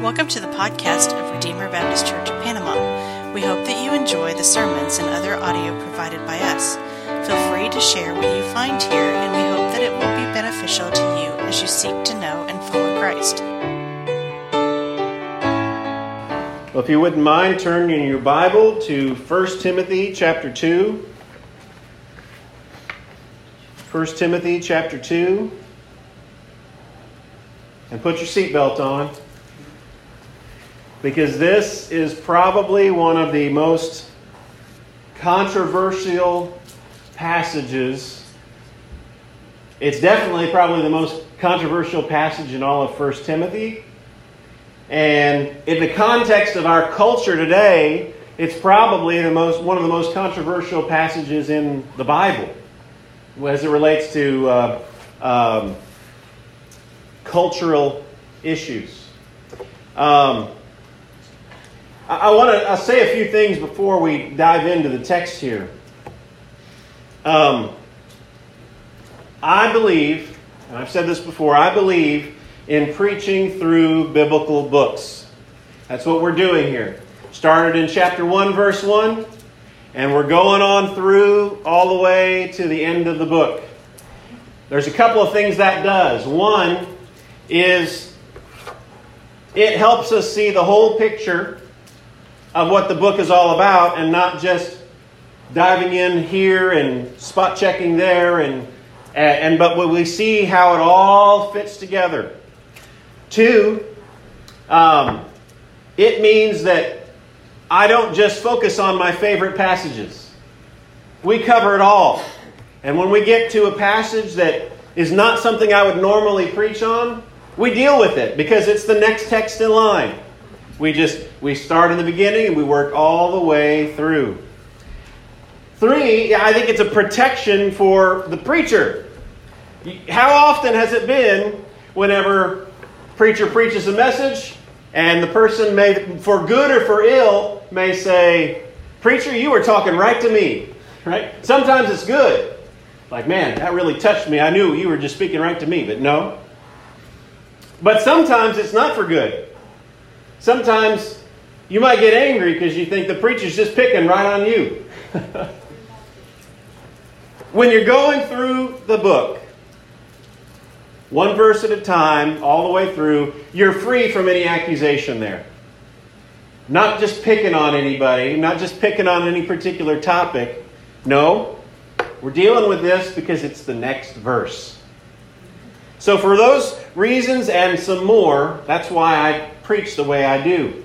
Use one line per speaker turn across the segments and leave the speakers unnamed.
Welcome to the podcast of Redeemer Baptist Church of Panama. We hope that you enjoy the sermons and other audio provided by us. Feel free to share what you find here, and we hope that it will be beneficial to you as you seek to know and follow Christ.
Well, if you wouldn't mind turning your Bible to 1 Timothy chapter 2. 1 Timothy chapter 2. And put your seatbelt on because this is probably one of the most controversial passages. It's definitely probably the most controversial passage in all of 1 Timothy. And in the context of our culture today, it's probably the most, one of the most controversial passages in the Bible as it relates to uh, um, cultural issues. Um, I, want to say a few things before we dive into the text here. Um, I believe, and I've said this before, I believe in preaching through biblical books. That's what we're doing here. Started in chapter 1, verse 1, and we're going on through all the way to the end of the book. There's a couple of things that does. One is it helps us see the whole picture of what the book is all about and not just diving in here and spot checking there and and, but when we see how it all fits together. Two, um, it means that I don't just focus on my favorite passages. We cover it all. And when we get to a passage that is not something I would normally preach on, we deal with it because it's the next text in line. We just we start in the beginning and we work all the way through. Three, I think it's a protection for the preacher. How often has it been whenever preacher preaches a message and the person may for good or for ill may say, "Preacher, you were talking right to me." Right? Sometimes it's good. Like, man, that really touched me. I knew you were just speaking right to me, but no. But sometimes it's not for good. Sometimes you might get angry because you think the preacher's just picking right on you. when you're going through the book, one verse at a time, all the way through, you're free from any accusation there. Not just picking on anybody, not just picking on any particular topic. No, we're dealing with this because it's the next verse. So, for those reasons and some more, that's why I preach the way I do.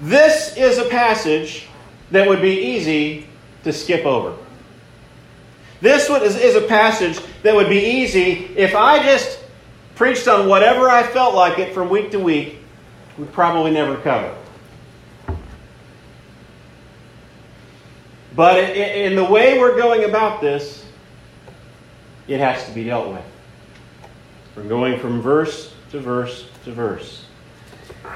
This is a passage that would be easy to skip over. This is a passage that would be easy if I just preached on whatever I felt like it from week to week, we'd probably never cover. But in the way we're going about this, it has to be dealt with. We're going from verse to verse to verse.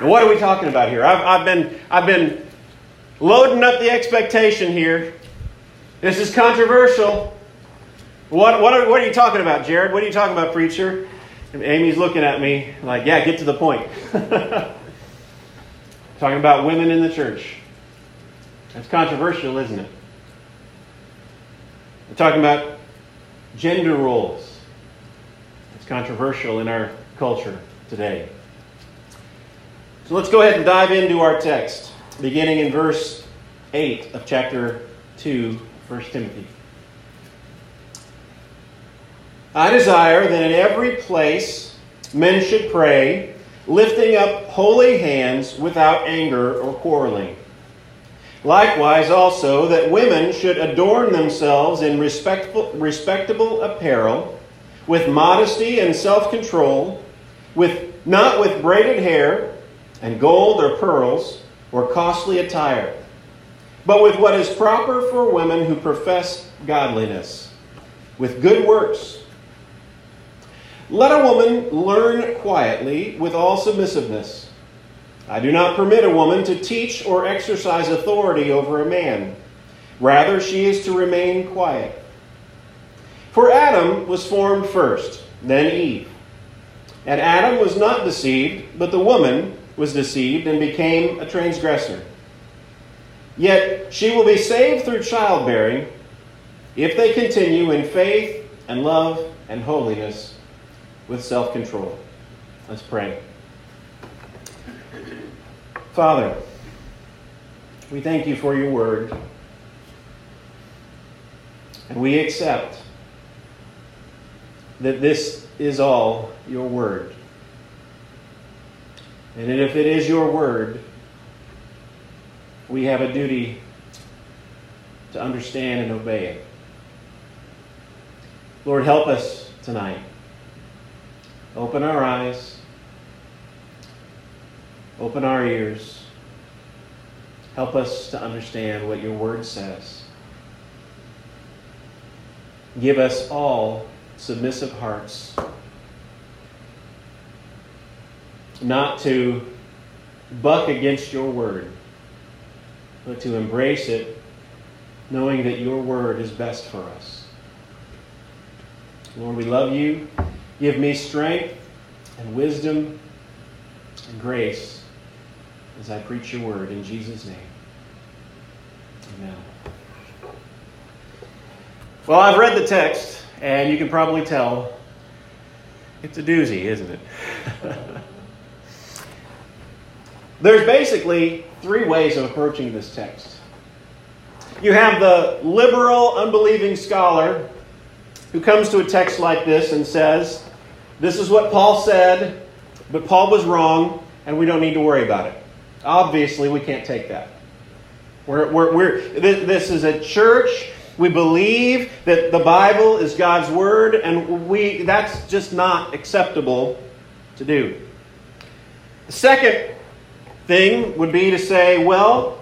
What are we talking about here? I've, I've, been, I've been loading up the expectation here. This is controversial. What, what, are, what are you talking about, Jared? What are you talking about, preacher? And Amy's looking at me like, yeah, get to the point. talking about women in the church. That's controversial, isn't it? We're talking about gender roles. It's controversial in our culture today. So let's go ahead and dive into our text, beginning in verse 8 of chapter 2, 1 Timothy. I desire that in every place men should pray, lifting up holy hands without anger or quarreling. Likewise, also, that women should adorn themselves in respectable, respectable apparel with modesty and self control, with not with braided hair and gold or pearls or costly attire, but with what is proper for women who profess godliness, with good works. Let a woman learn quietly with all submissiveness. I do not permit a woman to teach or exercise authority over a man. Rather, she is to remain quiet. For Adam was formed first, then Eve. And Adam was not deceived, but the woman, was deceived and became a transgressor. Yet she will be saved through childbearing if they continue in faith and love and holiness with self control. Let's pray. Father, we thank you for your word, and we accept that this is all your word. And if it is your word, we have a duty to understand and obey it. Lord, help us tonight. Open our eyes, open our ears. Help us to understand what your word says. Give us all submissive hearts, not to buck against your word, but to embrace it, knowing that your word is best for us. Lord, we love you. Give me strength and wisdom and grace as I preach your word in Jesus' name. Amen. Well, I've read the text, and you can probably tell it's a doozy, isn't it? There's basically three ways of approaching this text. You have the liberal, unbelieving scholar who comes to a text like this and says, This is what Paul said, but Paul was wrong, and we don't need to worry about it. Obviously, we can't take that. We're, we're, we're, this is a church. We believe that the Bible is God's Word, and we, that's just not acceptable to do. The second thing would be to say, well,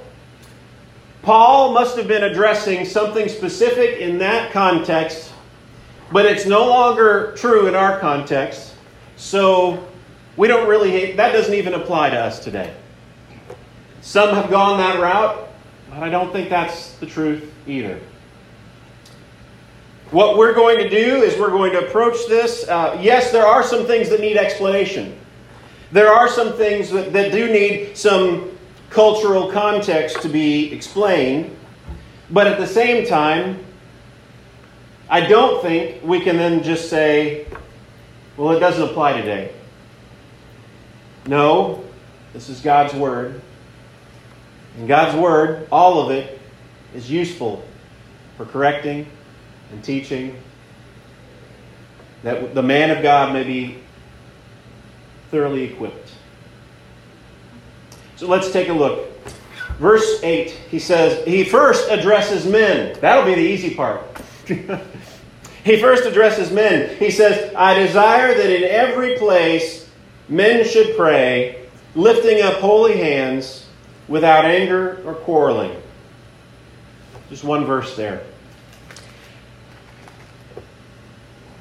Paul must have been addressing something specific in that context but it's no longer true in our context. So we don't really, that doesn't even apply to us today. Some have gone that route, but I don't think that's the truth either. What we're going to do is we're going to approach this. Uh, yes, there are some things that need explanation. There are some things that, that do need some cultural context to be explained. But at the same time, I don't think we can then just say, well, it doesn't apply today. No, this is God's Word. And God's Word, all of it, is useful for correcting and teaching, that the man of God may be thoroughly equipped. So let's take a look. Verse 8, he says, he first addresses men. That'll be the easy part. he first addresses men. He says, I desire that in every place men should pray, lifting up holy hands without anger or quarreling. Just one verse there.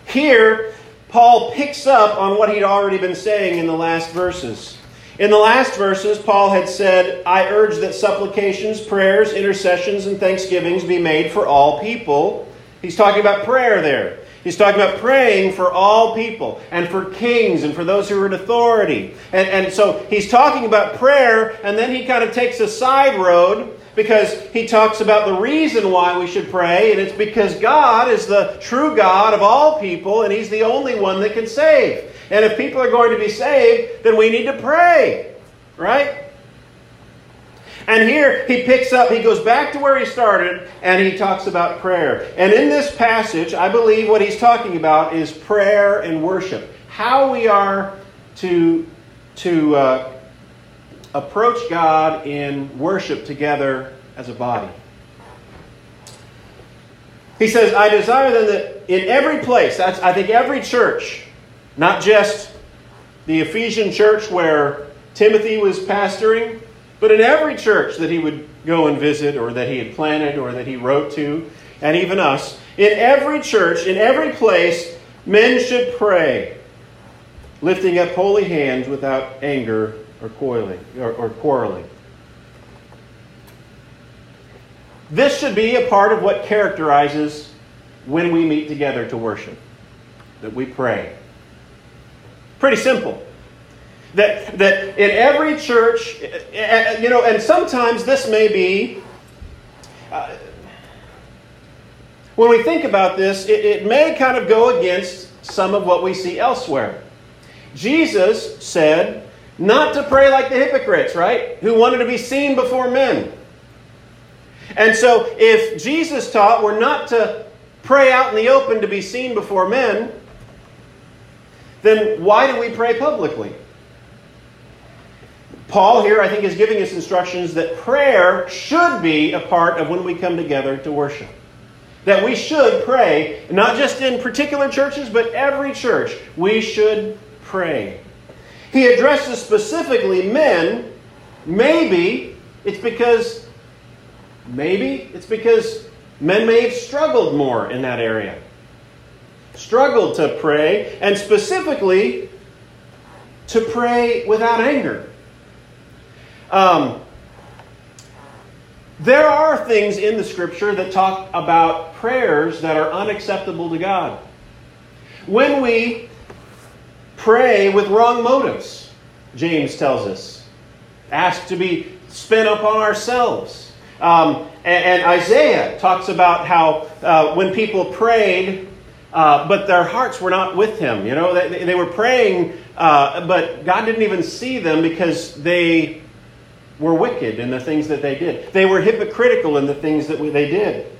Here, Paul picks up on what he'd already been saying in the last verses. In the last verses, Paul had said, I urge that supplications, prayers, intercessions, and thanksgivings be made for all people He's talking about prayer there. He's talking about praying for all people and for kings and for those who are in authority. And, and so he's talking about prayer, and then he kind of takes a side road because he talks about the reason why we should pray, and it's because God is the true God of all people, and he's the only one that can save. And if people are going to be saved, then we need to pray, right? And here he picks up, he goes back to where he started, and he talks about prayer. And in this passage, I believe what he's talking about is prayer and worship. How we are to, to uh, approach God in worship together as a body. He says, I desire then that in every place, that's I think every church, not just the Ephesian church where Timothy was pastoring, but in every church that he would go and visit, or that he had planted, or that he wrote to, and even us, in every church, in every place, men should pray, lifting up holy hands without anger or coiling or, or quarreling. This should be a part of what characterizes when we meet together to worship, that we pray. Pretty simple. That, that in every church, eh, eh, you know, and sometimes this may be, uh, when we think about this, it, it may kind of go against some of what we see elsewhere. Jesus said not to pray like the hypocrites, right? Who wanted to be seen before men. And so, if Jesus taught we're not to pray out in the open to be seen before men, then why do we pray publicly? Paul here, I think, is giving us instructions that prayer should be a part of when we come together to worship. That we should pray, not just in particular churches, but every church. We should pray. He addresses specifically men. Maybe it's because, maybe it's because men may have struggled more in that area. Struggled to pray, and specifically to pray without anger. Um, there are things in the scripture that talk about prayers that are unacceptable to God. When we pray with wrong motives, James tells us, ask to be spent upon ourselves. Um, and, and, Isaiah talks about how uh, when people prayed, uh, but their hearts were not with him. You know, they, they were praying, uh, but God didn't even see them because they were wicked in the things that they did. They were hypocritical in the things that they did.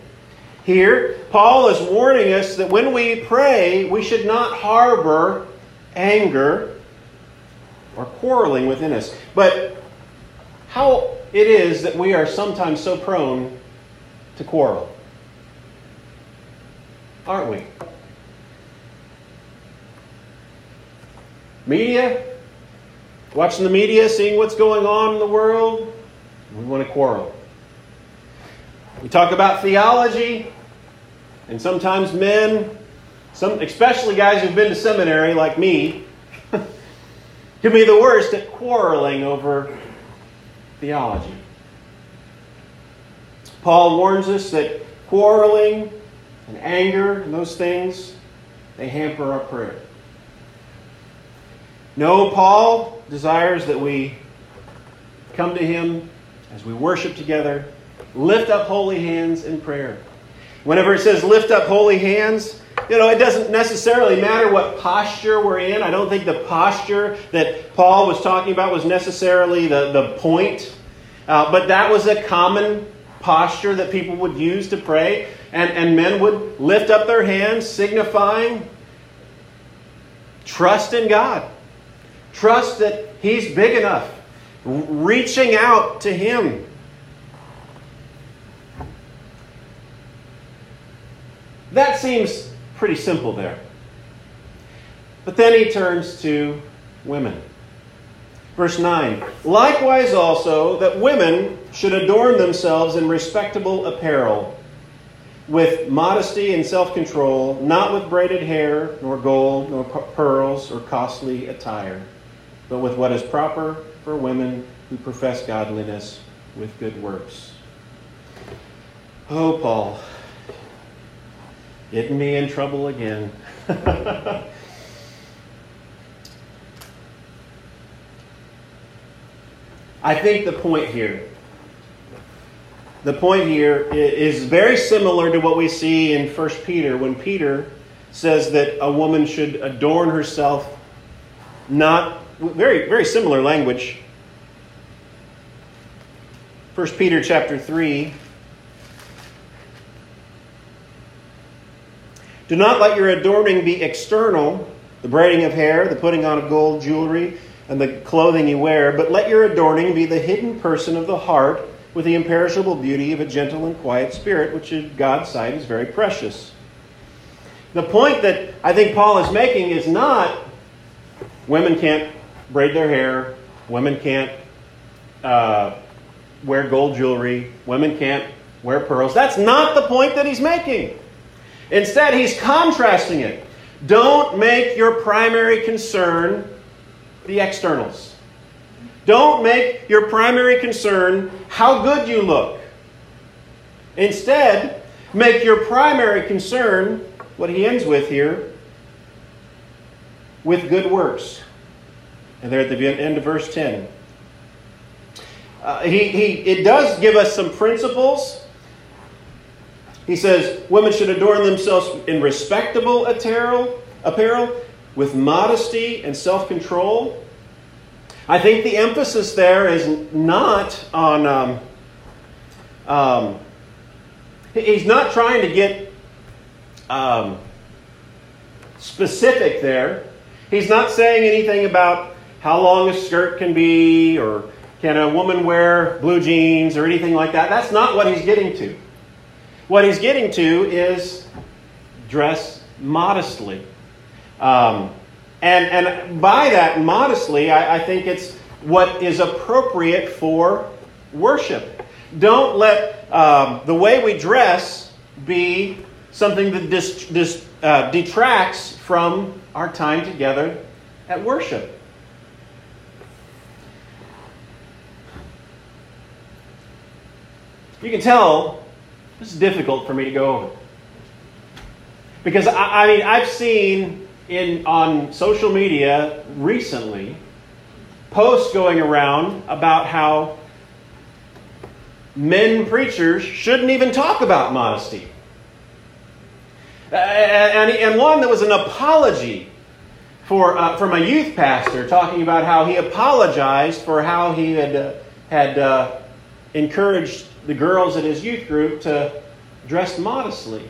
Here, Paul is warning us that when we pray, we should not harbor anger or quarreling within us. But how it is that we are sometimes so prone to quarrel. Aren't we? Media, watching the media, seeing what's going on in the world, we want to quarrel. We talk about theology, and sometimes men, some, especially guys who've been to seminary like me, can be the worst at quarreling over theology. Paul warns us that quarreling and anger and those things, they hamper our prayer. No, Paul desires that we come to him as we worship together, lift up holy hands in prayer. Whenever it says lift up holy hands, you know, it doesn't necessarily matter what posture we're in. I don't think the posture that Paul was talking about was necessarily the, the point. Uh, but that was a common posture that people would use to pray. And, and men would lift up their hands, signifying trust in God. Trust that He's big enough. Reaching out to Him. That seems pretty simple there. But then he turns to women. Verse 9 Likewise, also, that women should adorn themselves in respectable apparel, with modesty and self control, not with braided hair, nor gold, nor pearls, or costly attire but with what is proper for women who profess godliness with good works. Oh, Paul, getting me in trouble again. I think the point here, the point here is very similar to what we see in 1 Peter when Peter says that a woman should adorn herself not very, very similar language. 1 Peter chapter 3. Do not let your adorning be external, the braiding of hair, the putting on of gold jewelry, and the clothing you wear, but let your adorning be the hidden person of the heart with the imperishable beauty of a gentle and quiet spirit, which in God's sight is very precious. The point that I think Paul is making is not women can't braid their hair. Women can't uh, wear gold jewelry. Women can't wear pearls. That's not the point that he's making. Instead, he's contrasting it. Don't make your primary concern the externals. Don't make your primary concern how good you look. Instead, make your primary concern, what he ends with here, with good works. And there at the end of verse 10. Uh, he, he, it does give us some principles. He says women should adorn themselves in respectable apparel, apparel with modesty and self control. I think the emphasis there is not on. Um, um, he's not trying to get um, specific there. He's not saying anything about how long a skirt can be or can a woman wear blue jeans or anything like that. That's not what he's getting to. What he's getting to is dress modestly. Um, and, and by that, modestly, I, I think it's what is appropriate for worship. Don't let um, the way we dress be something that dis, dis, uh, detracts from our time together at worship. You can tell is difficult for me to go over. Because I, I mean, I've seen in on social media recently posts going around about how men preachers shouldn't even talk about modesty. And, and one that was an apology for, uh, from a youth pastor talking about how he apologized for how he had, uh, had uh, encouraged the girls in his youth group to dress modestly.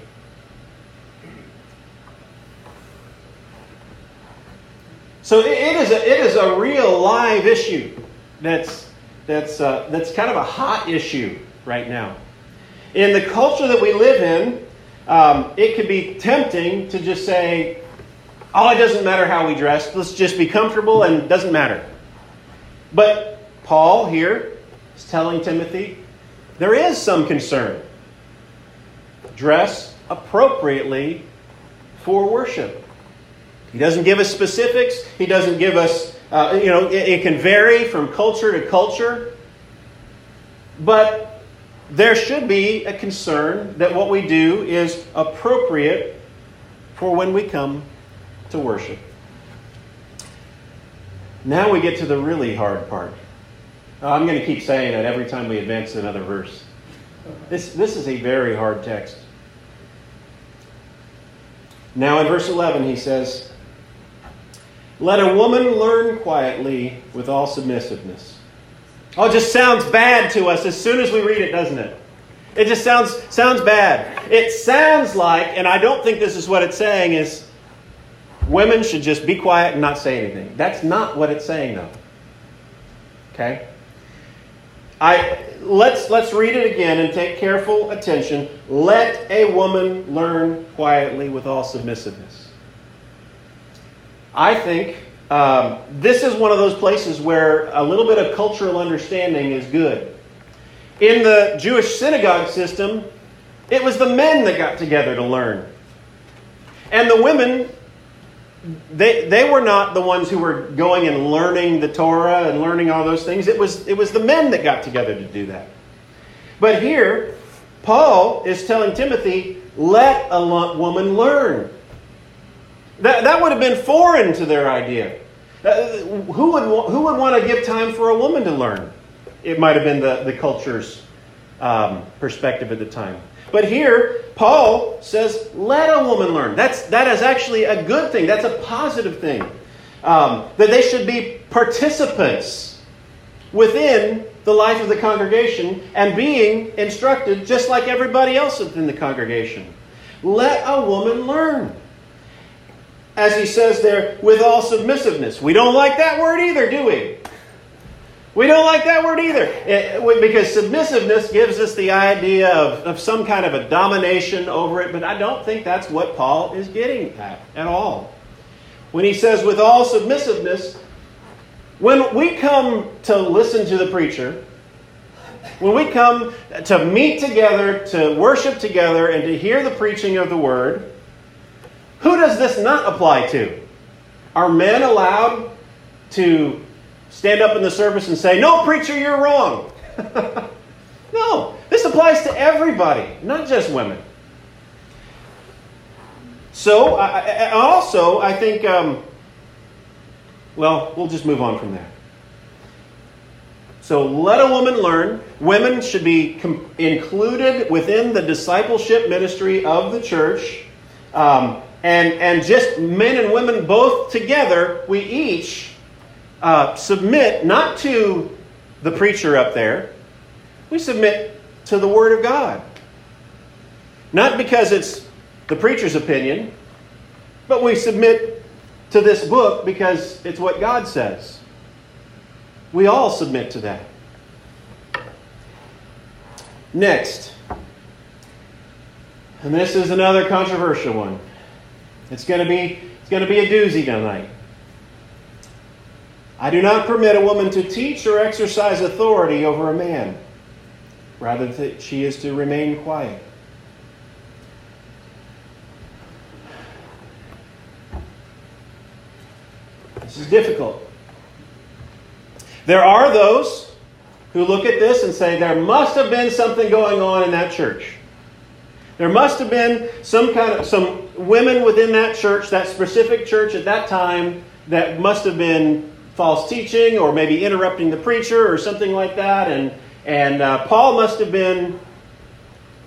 So it is a, it is a real live issue that's, that's, uh, that's kind of a hot issue right now. In the culture that we live in, um, it could be tempting to just say, oh, it doesn't matter how we dress. Let's just be comfortable and it doesn't matter. But Paul here is telling Timothy, there is some concern. Dress appropriately for worship. He doesn't give us specifics. He doesn't give us, uh, you know, it, it can vary from culture to culture. But there should be a concern that what we do is appropriate for when we come to worship. Now we get to the really hard part. Uh, I'm going to keep saying that every time we advance another verse. This, this is a very hard text. Now, in verse 11, he says, Let a woman learn quietly with all submissiveness. Oh, it just sounds bad to us as soon as we read it, doesn't it? It just sounds, sounds bad. It sounds like, and I don't think this is what it's saying, is women should just be quiet and not say anything. That's not what it's saying, though. Okay? I, let's, let's read it again and take careful attention. Let a woman learn quietly with all submissiveness. I think um, this is one of those places where a little bit of cultural understanding is good. In the Jewish synagogue system, it was the men that got together to learn. And the women, they, they were not the ones who were going and learning the Torah and learning all those things. It was, it was the men that got together to do that. But here, Paul is telling Timothy, let a woman learn. That, that would have been foreign to their idea. Uh, who, would, who would want to give time for a woman to learn? It might have been the, the culture's um, perspective at the time. But here, Paul says, let a woman learn. That's, that is actually a good thing. That's a positive thing. Um, that they should be participants within the life of the congregation and being instructed just like everybody else within the congregation. Let a woman learn. As he says there, with all submissiveness. We don't like that word either, do we? We don't like that word either. It, because submissiveness gives us the idea of, of some kind of a domination over it, but I don't think that's what Paul is getting at at all. When he says, with all submissiveness, when we come to listen to the preacher, when we come to meet together, to worship together, and to hear the preaching of the word, who does this not apply to? Are men allowed to stand up in the service and say, No, preacher, you're wrong. no, this applies to everybody, not just women. So, I, also, I think um, Well, we'll just move on from there. So let a woman learn. Women should be com- included within the discipleship ministry of the church. Um, and, and just men and women both together, we each uh, submit not to the preacher up there, we submit to the Word of God. Not because it's the preacher's opinion, but we submit to this book because it's what God says. We all submit to that. Next, and this is another controversial one. It's going to be it's going to be a doozy tonight. I do not permit a woman to teach or exercise authority over a man. Rather, that she is to remain quiet. This is difficult. There are those who look at this and say there must have been something going on in that church. There must have been some kind of some women within that church, that specific church at that time, that must have been false teaching or maybe interrupting the preacher or something like that. And and uh, Paul must have been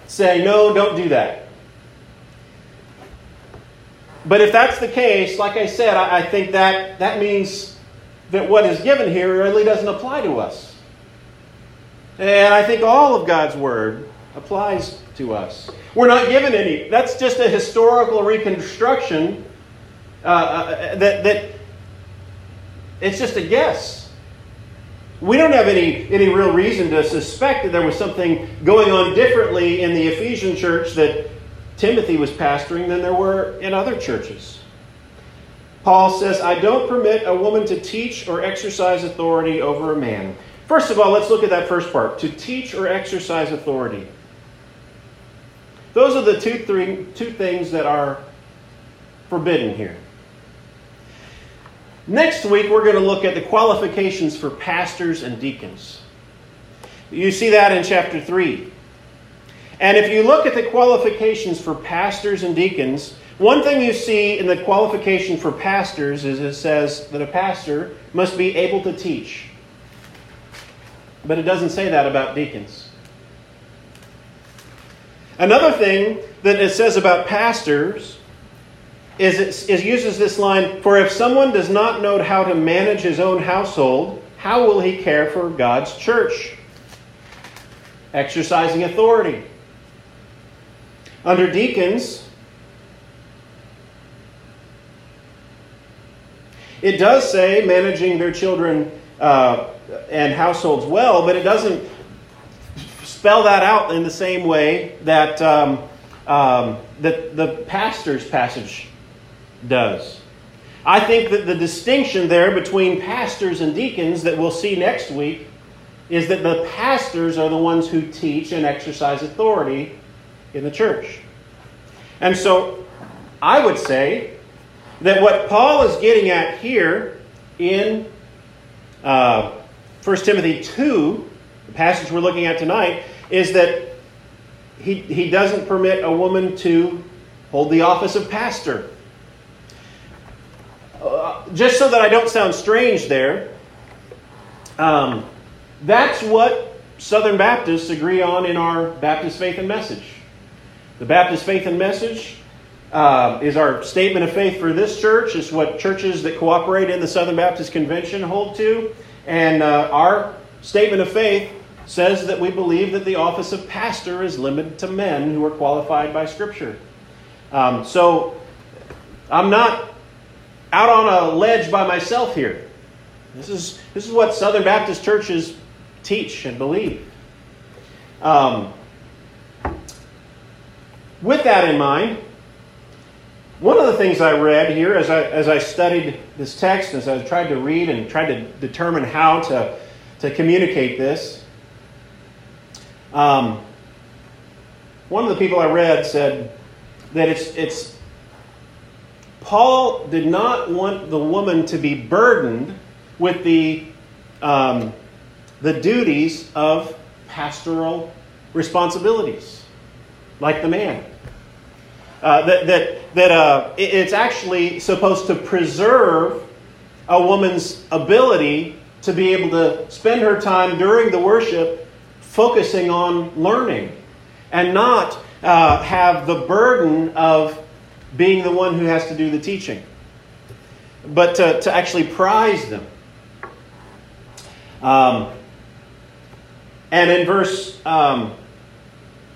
saying, no, don't do that. But if that's the case, like I said, I, I think that that means that what is given here really doesn't apply to us. And I think all of God's Word applies to us. We're not given any. That's just a historical reconstruction uh, uh, that, that it's just a guess. We don't have any, any real reason to suspect that there was something going on differently in the Ephesian church that Timothy was pastoring than there were in other churches. Paul says, I don't permit a woman to teach or exercise authority over a man. First of all, let's look at that first part to teach or exercise authority. Those are the two, three, two things that are forbidden here. Next week, we're going to look at the qualifications for pastors and deacons. You see that in chapter 3. And if you look at the qualifications for pastors and deacons, one thing you see in the qualification for pastors is it says that a pastor must be able to teach. But it doesn't say that about deacons. Another thing that it says about pastors is it, it uses this line For if someone does not know how to manage his own household, how will he care for God's church? Exercising authority. Under deacons, it does say managing their children uh, and households well, but it doesn't spell that out in the same way that, um, um, that the pastor's passage does. I think that the distinction there between pastors and deacons that we'll see next week is that the pastors are the ones who teach and exercise authority in the church. And so I would say that what Paul is getting at here in uh, 1 Timothy 2, the passage we're looking at tonight, is that he, he doesn't permit a woman to hold the office of pastor. Just so that I don't sound strange there, um, that's what Southern Baptists agree on in our Baptist Faith and Message. The Baptist Faith and Message uh, is our statement of faith for this church. It's what churches that cooperate in the Southern Baptist Convention hold to. And uh, our statement of faith says that we believe that the office of pastor is limited to men who are qualified by Scripture. Um, so I'm not out on a ledge by myself here. This is, this is what Southern Baptist churches teach and believe. Um, with that in mind, one of the things I read here as I, as I studied this text, as I tried to read and tried to determine how to, to communicate this, um, one of the people I read said that it's, it's Paul did not want the woman to be burdened with the, um, the duties of pastoral responsibilities, like the man. Uh, that that, that uh, it's actually supposed to preserve a woman's ability to be able to spend her time during the worship focusing on learning and not uh, have the burden of being the one who has to do the teaching, but to, to actually prize them. Um, and in verse, um,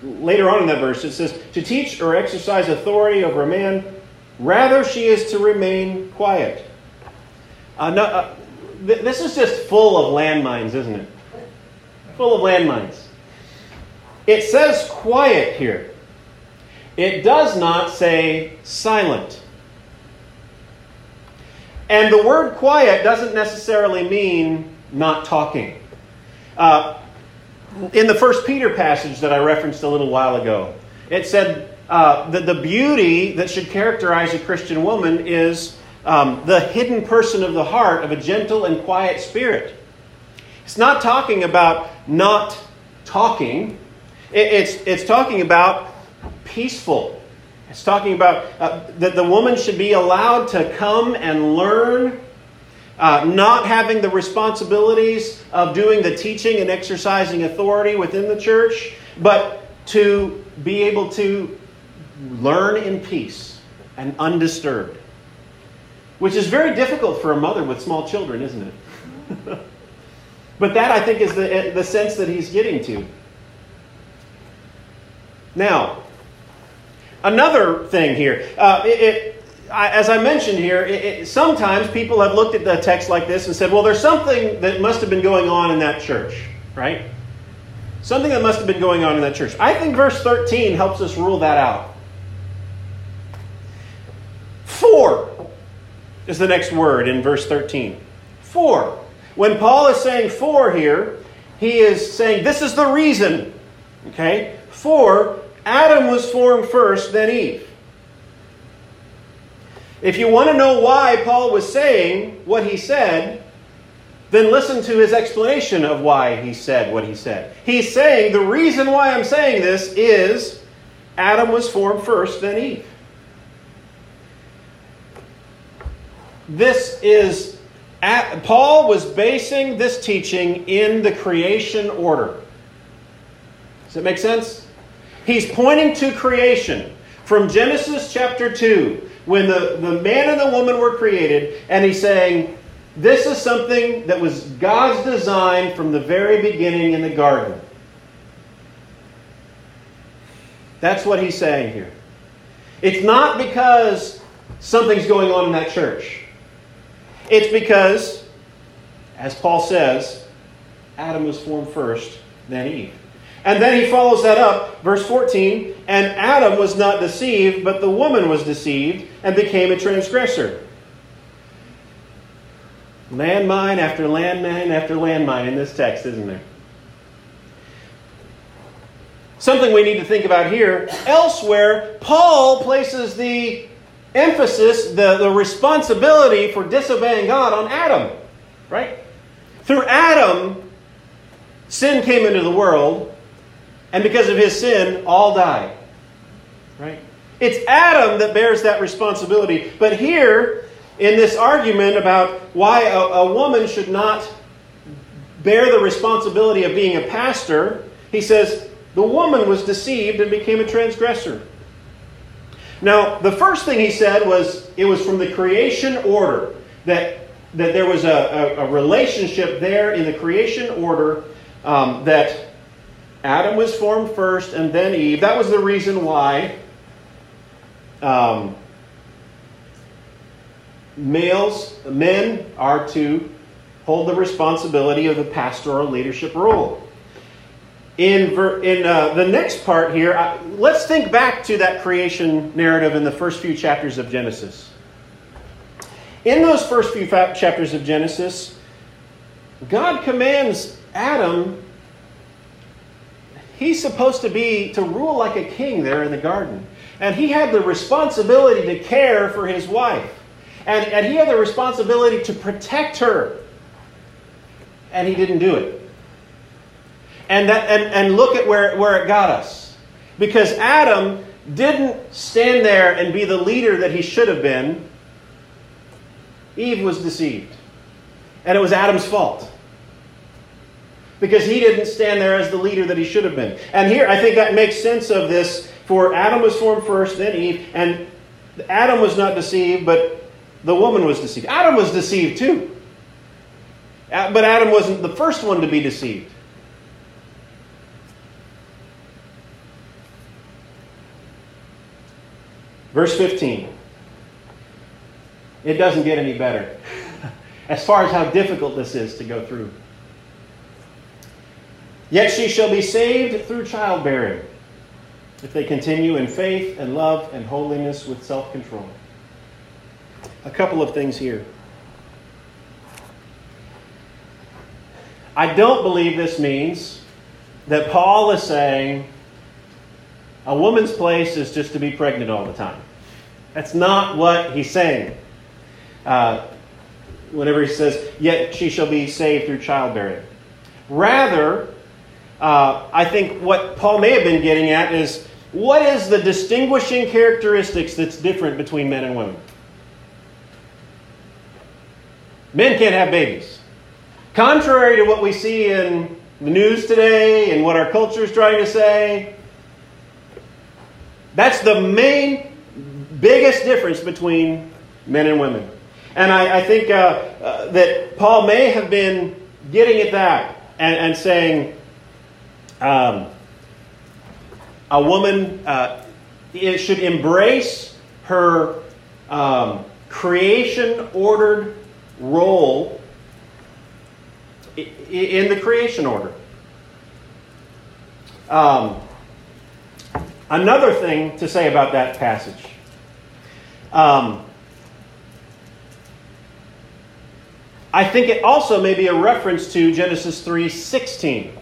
later on in that verse, it says, To teach or exercise authority over a man, rather she is to remain quiet. Uh, no, uh, th- this is just full of landmines, isn't it? Full of landmines. It says quiet here. It does not say silent. And the word quiet doesn't necessarily mean not talking. Uh, in the first Peter passage that I referenced a little while ago, it said uh, that the beauty that should characterize a Christian woman is um, the hidden person of the heart of a gentle and quiet spirit. It's not talking about not talking, it, it's, it's talking about peaceful. It's talking about uh, that the woman should be allowed to come and learn uh, not having the responsibilities of doing the teaching and exercising authority within the church, but to be able to learn in peace and undisturbed. Which is very difficult for a mother with small children, isn't it? but that, I think, is the, the sense that he's getting to. Now, another thing here. Uh, it, it I, as I mentioned here, it, sometimes people have looked at the text like this and said, well, there's something that must have been going on in that church, right? Something that must have been going on in that church. I think verse 13 helps us rule that out. For is the next word in verse 13. For. When Paul is saying for here, he is saying this is the reason. Okay? For Adam was formed first, then Eve. If you want to know why Paul was saying what he said, then listen to his explanation of why he said what he said. He's saying the reason why I'm saying this is Adam was formed first, then Eve. This is, Paul was basing this teaching in the creation order. Does that make sense? He's pointing to creation from Genesis chapter 2 when the, the man and the woman were created, and he's saying, This is something that was God's design from the very beginning in the garden. That's what he's saying here. It's not because something's going on in that church. It's because, as Paul says, Adam was formed first, then Eve. And then he follows that up, verse 14, and Adam was not deceived, but the woman was deceived and became a transgressor. Landmine after landmine after landmine in this text, isn't there? Something we need to think about here. Elsewhere, Paul places the emphasis, the, the responsibility for disobeying God on Adam. Right? Through Adam, sin came into the world, and because of his sin, all died. Right? It's Adam that bears that responsibility. But here, in this argument about why a, a woman should not bear the responsibility of being a pastor, he says the woman was deceived and became a transgressor. Now, the first thing he said was it was from the creation order that, that there was a, a, a relationship there in the creation order um, that Adam was formed first and then Eve. That was the reason why um, males, men, are to hold the responsibility of the pastoral leadership role. In, ver, in uh, the next part here, uh, let's think back to that creation narrative in the first few chapters of Genesis. In those first few chapters of Genesis, God commands Adam he's supposed to be to rule like a king there in the garden. And he had the responsibility to care for his wife. And, and he had the responsibility to protect her. And he didn't do it. And, that, and, and look at where, where it got us. Because Adam didn't stand there and be the leader that he should have been, Eve was deceived. And it was Adam's fault. Because he didn't stand there as the leader that he should have been. And here, I think that makes sense of this. For Adam was formed first, then Eve. And Adam was not deceived, but the woman was deceived. Adam was deceived too. But Adam wasn't the first one to be deceived. Verse 15. It doesn't get any better as far as how difficult this is to go through. Yet she shall be saved through childbearing if they continue in faith and love and holiness with self control. A couple of things here. I don't believe this means that Paul is saying a woman's place is just to be pregnant all the time. That's not what he's saying. Uh, whenever he says, Yet she shall be saved through childbearing. Rather, uh, I think what Paul may have been getting at is what is the distinguishing characteristics that's different between men and women? Men can't have babies. Contrary to what we see in the news today and what our culture is trying to say, that's the main, biggest difference between men and women. And I, I think uh, uh, that Paul may have been getting at that and, and saying um, a woman uh, should embrace her um, creation ordered role in the creation order. Um, another thing to say about that passage. Um, I think it also may be a reference to Genesis 3:16.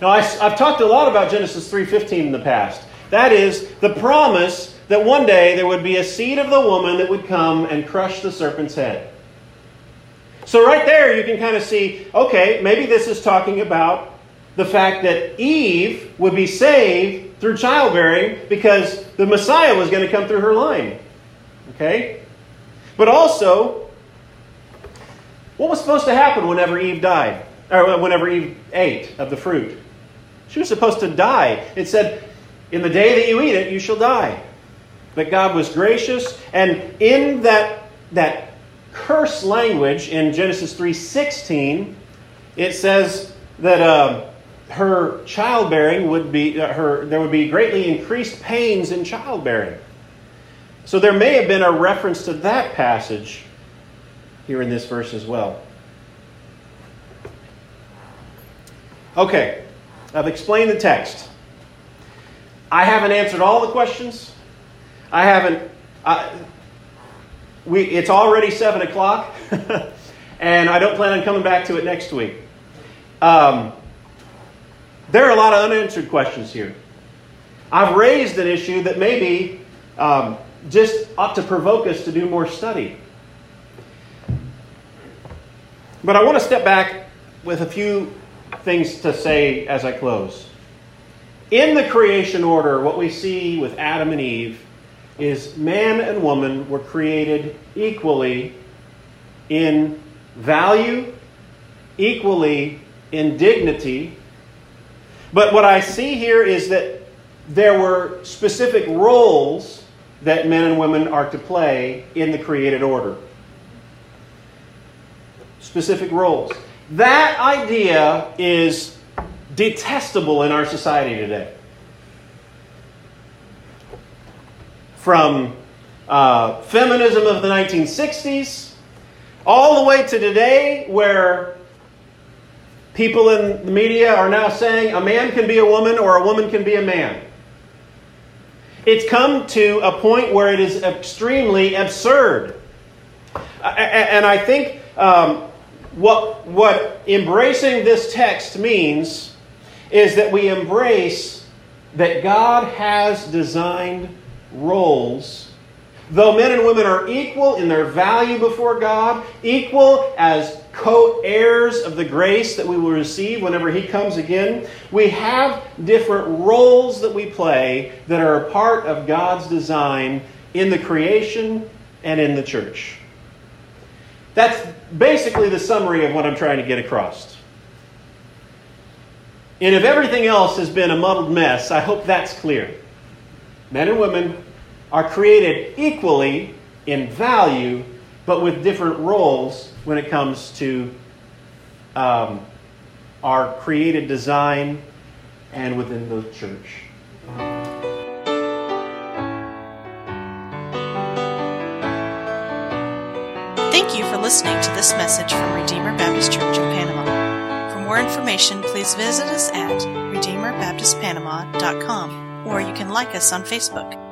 Now I, have talked a lot about Genesis 3:15 in the past. That is the promise that one day there would be a seed of the woman that would come and crush the serpent's head. So, right there, you can kind of see okay, maybe this is talking about the fact that Eve would be saved through childbearing because the Messiah was going to come through her line. Okay? But also, what was supposed to happen whenever Eve died? Or whenever Eve ate of the fruit? She was supposed to die. It said, In the day that you eat it, you shall die. But God was gracious, and in that, that curse language in Genesis 3:16, it says that uh, her childbearing would be uh, her there would be greatly increased pains in childbearing. So there may have been a reference to that passage here in this verse as well. Okay, I've explained the text. I haven't answered all the questions. I haven't. Uh, we, it's already 7 o'clock, and I don't plan on coming back to it next week. Um, there are a lot of unanswered questions here. I've raised an issue that maybe um, just ought to provoke us to do more study. But I want to step back with a few things to say as I close. In the creation order, what we see with Adam and Eve is man and woman were created equally in value, equally in dignity. But what I see here is that there were specific roles that men and women are to play in the created order. Specific roles. That idea is detestable in our society today. from uh, feminism of the 1960s all the way to today, where people in the media are now saying a man can be a woman or a woman can be a man. It's come to a point where it is extremely absurd. And I think um, what, what embracing this text means is that we embrace that God has designed roles, though men and women are equal in their value before God, equal as co heirs of the grace that we will receive whenever He comes again, we have different roles that we play that are a part of God's design in the creation and in the church. That's basically the summary of what I'm trying to get across. And if everything else has been a muddled mess, I hope that's clear. Men and women are created equally in value, but with different roles when it comes to um, our created design and within the church.
Listening to this message from Redeemer Baptist Church in Panama. For more information, please visit us at RedeemerBaptistPanama.com or you can like us on Facebook.